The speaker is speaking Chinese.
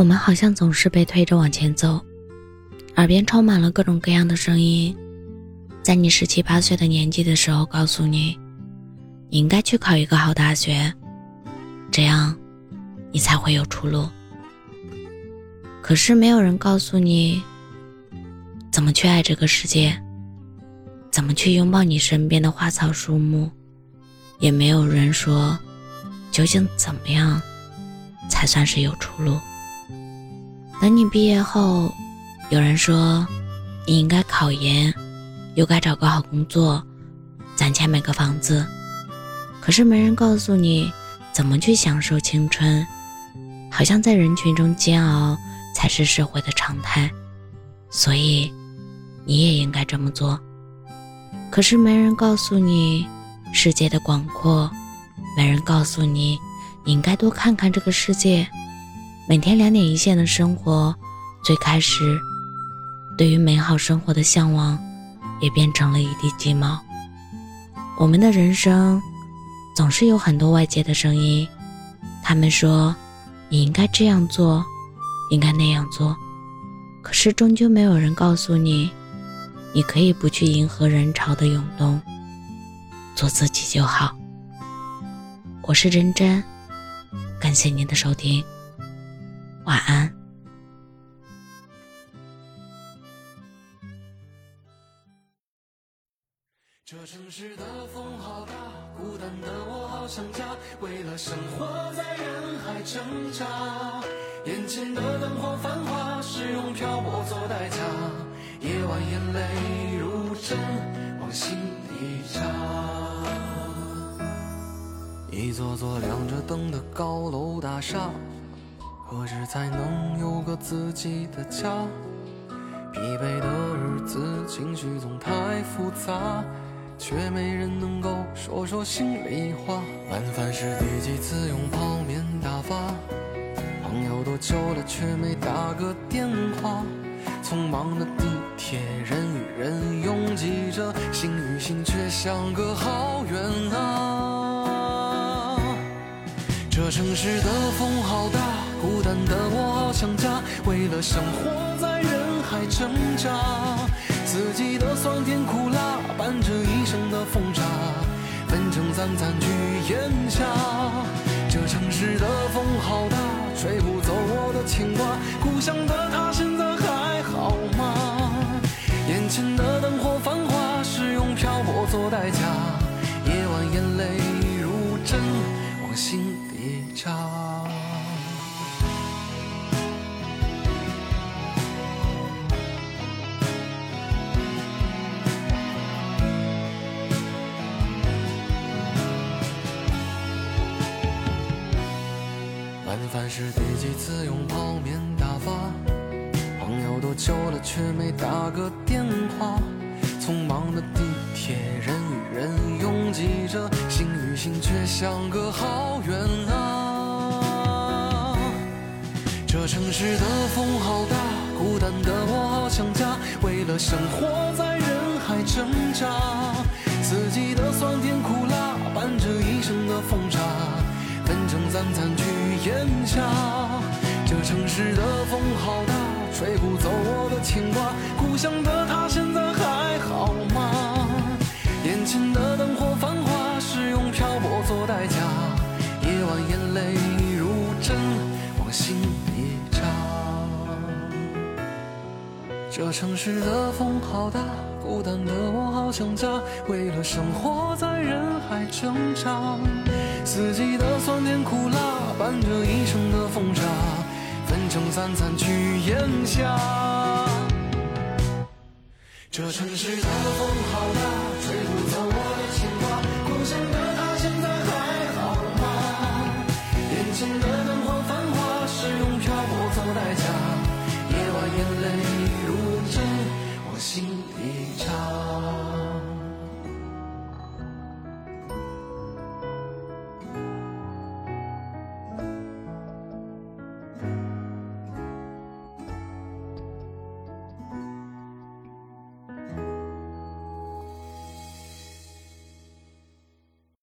我们好像总是被推着往前走，耳边充满了各种各样的声音，在你十七八岁的年纪的时候，告诉你，你应该去考一个好大学，这样，你才会有出路。可是没有人告诉你，怎么去爱这个世界，怎么去拥抱你身边的花草树木，也没有人说，究竟怎么样，才算是有出路。等你毕业后，有人说你应该考研，又该找个好工作，攒钱买个房子。可是没人告诉你怎么去享受青春，好像在人群中煎熬才是社会的常态，所以你也应该这么做。可是没人告诉你世界的广阔，没人告诉你你应该多看看这个世界。每天两点一线的生活，最开始对于美好生活的向往，也变成了一地鸡毛。我们的人生总是有很多外界的声音，他们说你应该这样做，应该那样做，可是终究没有人告诉你，你可以不去迎合人潮的涌动，做自己就好。我是真真，感谢您的收听。晚安。这城市的风好大，孤单的我好想家。为了生活在人海挣扎，眼前的灯火繁华是用漂泊做代价。夜晚眼泪如针往心里扎。一座座亮着灯的高楼大厦。何时才能有个自己的家？疲惫的日子，情绪总太复杂，却没人能够说说心里话。晚饭是第几次用泡面打发？朋友多久了，却没打个电话。匆忙的地铁，人与人拥挤着，心与心却相隔好远啊。这城市的风好大。孤单的我好想家，为了生活在人海挣扎，四季的酸甜苦辣伴着一生的风沙，分成三餐去咽下。这城市的风好大，晚饭是第几次用泡面打发？朋友多久了却没打个电话？匆忙的地铁，人与人拥挤着，心与心却相隔好远啊！这城市的风好大，孤单的我好想家，为了生活在人海挣扎，四季的酸甜苦辣伴着一生的风沙。分成三餐去咽下，这城市的风好大，吹不走我的牵挂。故乡的他现在还好吗？眼前的灯火繁华是用漂泊做代价，夜晚眼泪如针往心里扎。这城市的风好大，孤单的我好想家，为了生活在人海挣扎。四季的酸甜苦辣，伴着一生的风沙，分成三餐去咽下。这城市的风好大，吹不，